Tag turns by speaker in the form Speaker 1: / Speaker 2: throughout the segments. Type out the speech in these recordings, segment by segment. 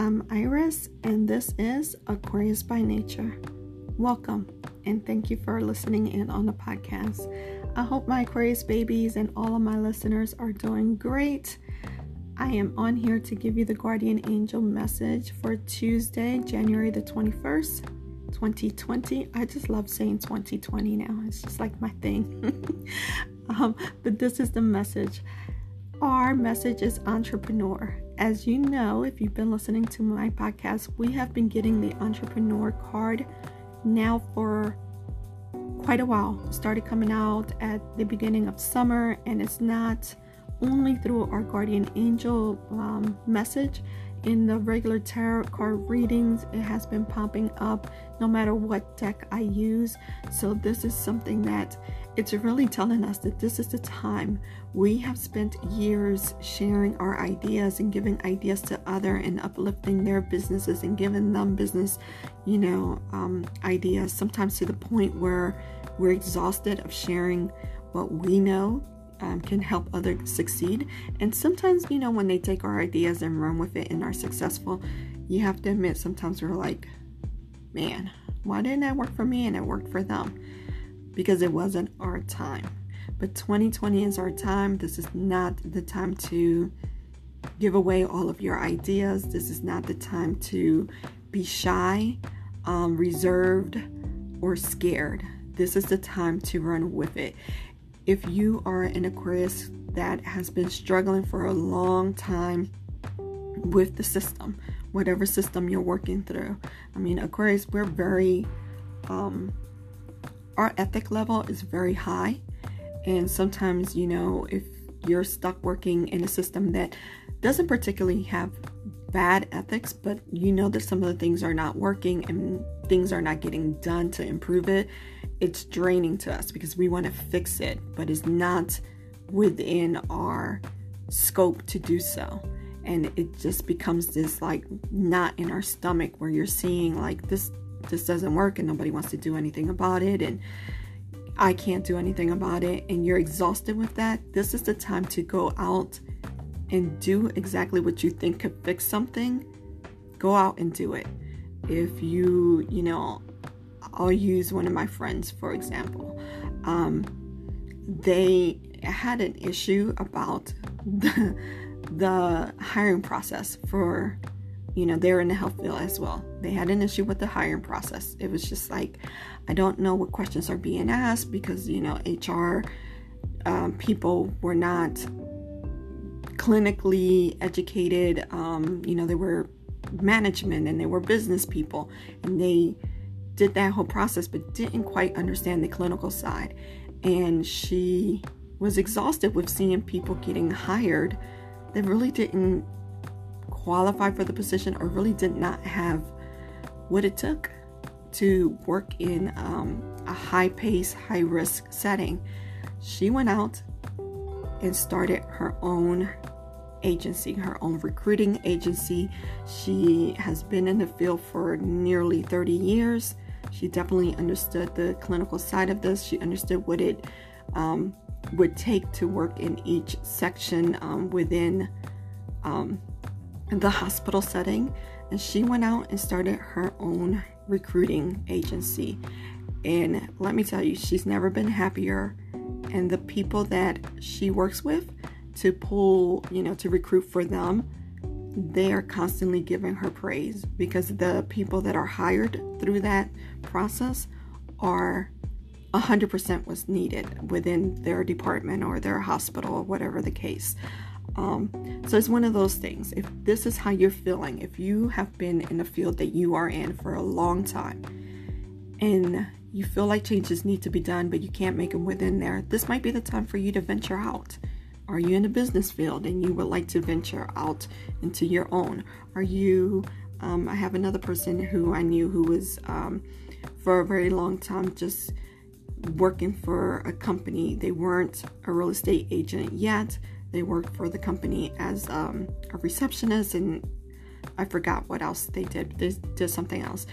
Speaker 1: I'm Iris, and this is Aquarius by Nature. Welcome, and thank you for listening in on the podcast. I hope my Aquarius babies and all of my listeners are doing great. I am on here to give you the guardian angel message for Tuesday, January the 21st, 2020. I just love saying 2020 now, it's just like my thing. um, but this is the message. Our message is entrepreneur. As you know, if you've been listening to my podcast, we have been getting the entrepreneur card now for quite a while. It started coming out at the beginning of summer, and it's not only through our guardian angel um, message, in the regular tarot card readings it has been popping up no matter what deck i use. So this is something that it's really telling us that this is the time we have spent years sharing our ideas and giving ideas to other and uplifting their businesses and giving them business you know um, ideas. Sometimes to the point where we're exhausted of sharing what we know um, can help others succeed. And sometimes, you know, when they take our ideas and run with it and are successful, you have to admit sometimes we're like, man, why didn't that work for me and it worked for them? Because it wasn't our time. But 2020 is our time. This is not the time to give away all of your ideas. This is not the time to be shy, um, reserved, or scared. This is the time to run with it if you are an Aquarius that has been struggling for a long time with the system, whatever system you're working through. I mean, Aquarius, we're very, um, our ethic level is very high. And sometimes, you know, if you're stuck working in a system that doesn't particularly have bad ethics, but you know that some of the things are not working and things are not getting done to improve it, it's draining to us because we want to fix it, but it's not within our scope to do so. And it just becomes this like knot in our stomach where you're seeing like this this doesn't work and nobody wants to do anything about it and I can't do anything about it and you're exhausted with that. This is the time to go out and do exactly what you think could fix something. Go out and do it. If you, you know, I'll use one of my friends for example. Um, they had an issue about the, the hiring process for, you know, they're in the health field as well. They had an issue with the hiring process. It was just like, I don't know what questions are being asked because, you know, HR um, people were not clinically educated. Um, you know, they were management and they were business people and they did that whole process but didn't quite understand the clinical side. And she was exhausted with seeing people getting hired that really didn't qualify for the position or really did not have what it took to work in um, a high pace, high risk setting. She went out and started her own agency, her own recruiting agency. She has been in the field for nearly 30 years. She definitely understood the clinical side of this. She understood what it um, would take to work in each section um, within um, the hospital setting. And she went out and started her own recruiting agency. And let me tell you, she's never been happier. And the people that she works with to pull, you know, to recruit for them they are constantly giving her praise because the people that are hired through that process are 100% was needed within their department or their hospital or whatever the case. Um, so it's one of those things. If this is how you're feeling, if you have been in the field that you are in for a long time and you feel like changes need to be done, but you can't make them within there, this might be the time for you to venture out. Are you in the business field and you would like to venture out into your own? Are you, um, I have another person who I knew who was um, for a very long time just working for a company. They weren't a real estate agent yet. They worked for the company as um, a receptionist and I forgot what else they did. They did something else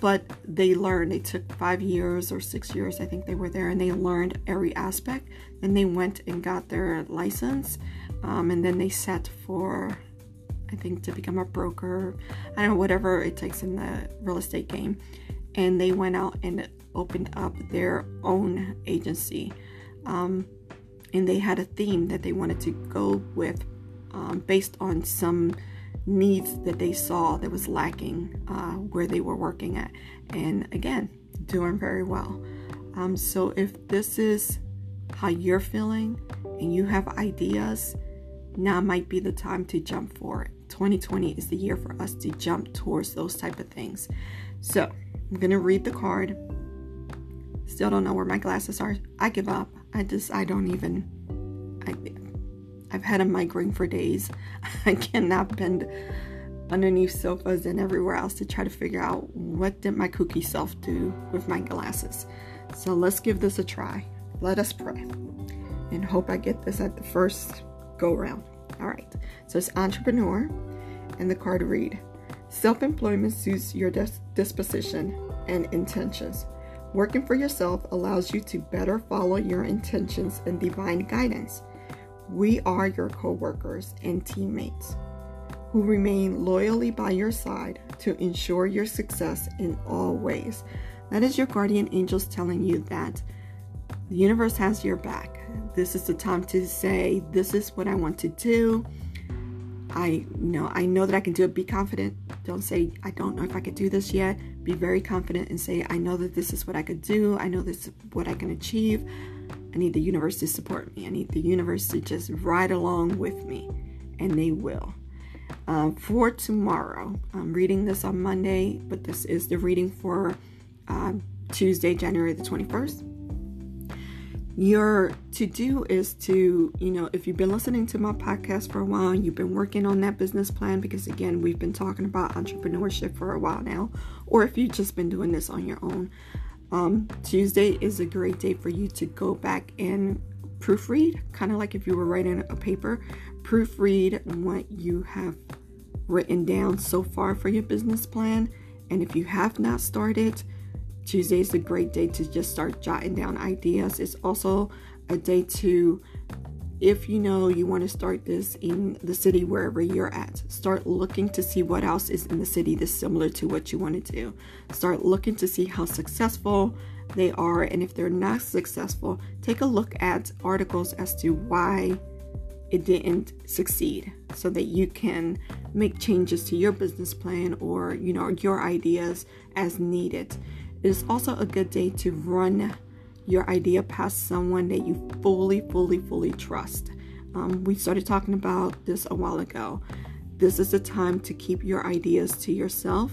Speaker 1: but they learned they took five years or six years i think they were there and they learned every aspect and they went and got their license um, and then they set for I think, to become a broker. I don't know, whatever it takes in the real estate game. And they went out and opened up their own agency. Um, and they had a theme that they wanted to go with um, based on some needs that they saw that was lacking uh, where they were working at. And again, doing very well. Um, so if this is how you're feeling and you have ideas, now might be the time to jump for it. 2020 is the year for us to jump towards those type of things. So I'm gonna read the card. Still don't know where my glasses are. I give up. I just I don't even. I've had a migraine for days. I cannot bend underneath sofas and everywhere else to try to figure out what did my kooky self do with my glasses. So let's give this a try. Let us pray and hope I get this at the first go round. All right. So it's entrepreneur, and the card read Self employment suits your dis- disposition and intentions. Working for yourself allows you to better follow your intentions and divine guidance. We are your co workers and teammates who remain loyally by your side to ensure your success in all ways. That is your guardian angels telling you that the universe has your back. This is the time to say, This is what I want to do. I know I know that I can do it. Be confident. Don't say I don't know if I could do this yet. Be very confident and say I know that this is what I could do. I know this is what I can achieve. I need the universe to support me. I need the universe to just ride along with me, and they will. Um, for tomorrow, I'm reading this on Monday, but this is the reading for uh, Tuesday, January the 21st your to do is to, you know, if you've been listening to my podcast for a while and you've been working on that business plan, because again, we've been talking about entrepreneurship for a while now, or if you've just been doing this on your own, um, Tuesday is a great day for you to go back and proofread, kind of like if you were writing a paper, proofread what you have written down so far for your business plan. And if you have not started, Tuesday is a great day to just start jotting down ideas. It's also a day to, if you know you want to start this in the city wherever you're at, start looking to see what else is in the city that's similar to what you want to do. Start looking to see how successful they are, and if they're not successful, take a look at articles as to why it didn't succeed so that you can make changes to your business plan or you know your ideas as needed it is also a good day to run your idea past someone that you fully, fully, fully trust. Um, we started talking about this a while ago. This is the time to keep your ideas to yourself.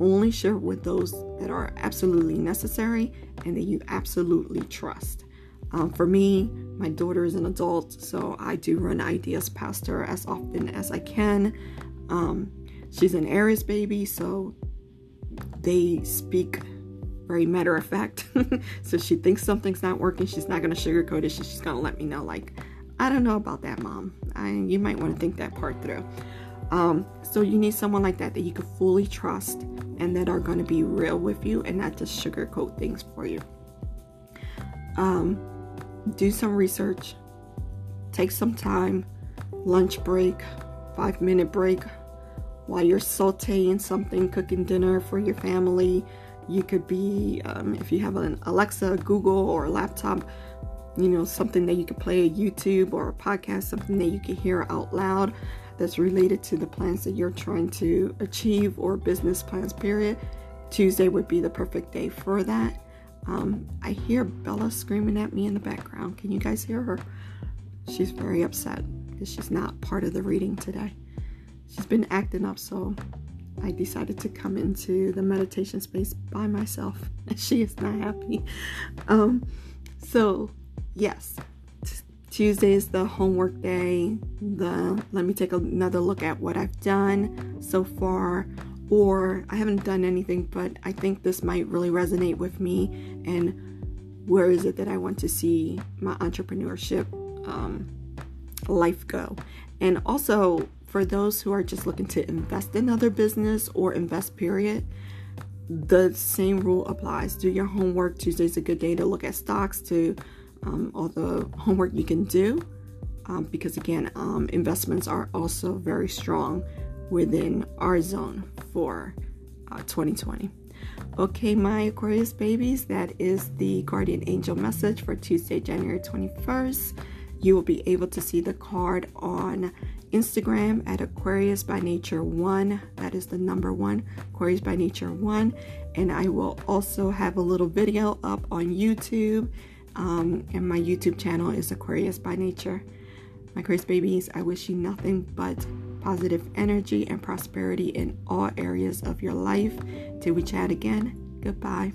Speaker 1: Only share with those that are absolutely necessary and that you absolutely trust. Um, for me, my daughter is an adult, so I do run ideas past her as often as I can. Um, she's an Aries baby, so they speak very matter of fact. so she thinks something's not working, she's not going to sugarcoat it. She's just going to let me know, like, I don't know about that, mom. I, you might want to think that part through. Um, so you need someone like that that you can fully trust and that are going to be real with you and not just sugarcoat things for you. Um, do some research, take some time, lunch break, five minute break while you're sauteing something, cooking dinner for your family you could be, um, if you have an Alexa, Google, or laptop, you know, something that you could play a YouTube or a podcast, something that you can hear out loud that's related to the plans that you're trying to achieve or business plans, period. Tuesday would be the perfect day for that. Um, I hear Bella screaming at me in the background. Can you guys hear her? She's very upset because she's not part of the reading today. She's been acting up, so I decided to come into the meditation space by myself. And she is not happy. Um, so, yes, t- Tuesday is the homework day. The let me take another look at what I've done so far, or I haven't done anything, but I think this might really resonate with me. And where is it that I want to see my entrepreneurship um, life go? And also, for those who are just looking to invest in other business or invest, period, the same rule applies. Do your homework. Tuesday's a good day to look at stocks, to um, all the homework you can do. um, because again, um, investments are also very strong within our zone for uh, 2020. Okay, my Aquarius babies, that is the guardian angel message for Tuesday, January 21st. You will be able to see the card on Instagram at Aquarius by Nature 1. That is the number one, Aquarius by Nature 1. And I will also have a little video up on YouTube. Um, and my YouTube channel is Aquarius by Nature. My Aquarius babies, I wish you nothing but positive energy and prosperity in all areas of your life. Till we chat again, goodbye.